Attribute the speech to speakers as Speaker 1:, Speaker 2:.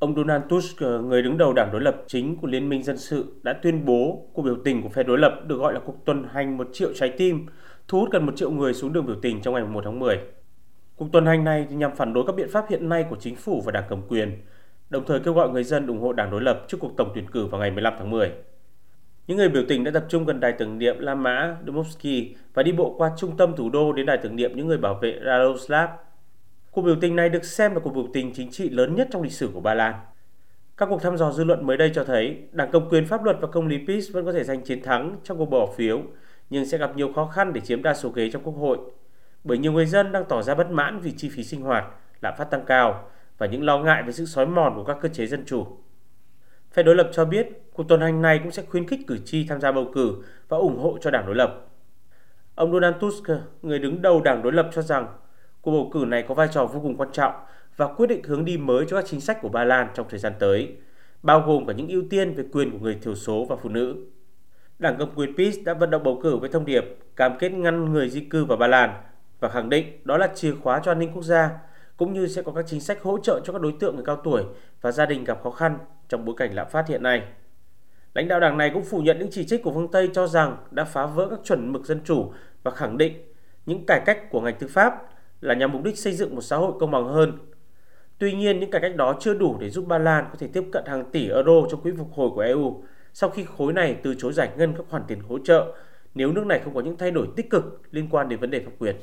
Speaker 1: Ông Donald Tusk, ờ, người đứng đầu đảng đối lập chính của Liên minh Dân sự, đã tuyên bố cuộc biểu tình của phe đối lập được gọi là cuộc tuần hành một triệu trái tim, thu hút gần một triệu người xuống đường biểu tình trong ngày 1 tháng 10. Cuộc tuần hành này nhằm phản đối các biện pháp hiện nay của chính phủ và đảng cầm quyền, đồng thời kêu gọi người dân ủng hộ đảng đối lập trước cuộc tổng tuyển cử vào ngày 15 tháng 10. Những người biểu tình đã tập trung gần đài tưởng niệm La Mã Domovsky và đi bộ qua trung tâm thủ đô đến đài tưởng niệm những người bảo vệ Radoslav. Cuộc biểu tình này được xem là cuộc biểu tình chính trị lớn nhất trong lịch sử của Ba Lan. Các cuộc thăm dò dư luận mới đây cho thấy Đảng Cầm quyền Pháp luật và Công lý PiS vẫn có thể giành chiến thắng trong cuộc bỏ phiếu, nhưng sẽ gặp nhiều khó khăn để chiếm đa số ghế trong Quốc hội, bởi nhiều người dân đang tỏ ra bất mãn vì chi phí sinh hoạt, lạm phát tăng cao và những lo ngại về sự xói mòn của các cơ chế dân chủ. Phe đối lập cho biết cuộc tuần hành này cũng sẽ khuyến khích cử tri tham gia bầu cử và ủng hộ cho đảng đối lập. Ông Donald Tusk, người đứng đầu đảng đối lập cho rằng cuộc bầu cử này có vai trò vô cùng quan trọng và quyết định hướng đi mới cho các chính sách của Ba Lan trong thời gian tới, bao gồm cả những ưu tiên về quyền của người thiểu số và phụ nữ. Đảng cầm quyền PiS đã vận động bầu cử với thông điệp cam kết ngăn người di cư vào Ba Lan và khẳng định đó là chìa khóa cho an ninh quốc gia, cũng như sẽ có các chính sách hỗ trợ cho các đối tượng người cao tuổi và gia đình gặp khó khăn trong bối cảnh lạm phát hiện nay. Lãnh đạo đảng này cũng phủ nhận những chỉ trích của phương Tây cho rằng đã phá vỡ các chuẩn mực dân chủ và khẳng định những cải cách của ngành tư pháp là nhằm mục đích xây dựng một xã hội công bằng hơn. Tuy nhiên, những cải cách đó chưa đủ để giúp Ba Lan có thể tiếp cận hàng tỷ euro trong quỹ phục hồi của EU sau khi khối này từ chối giải ngân các khoản tiền hỗ trợ nếu nước này không có những thay đổi tích cực liên quan đến vấn đề pháp quyền.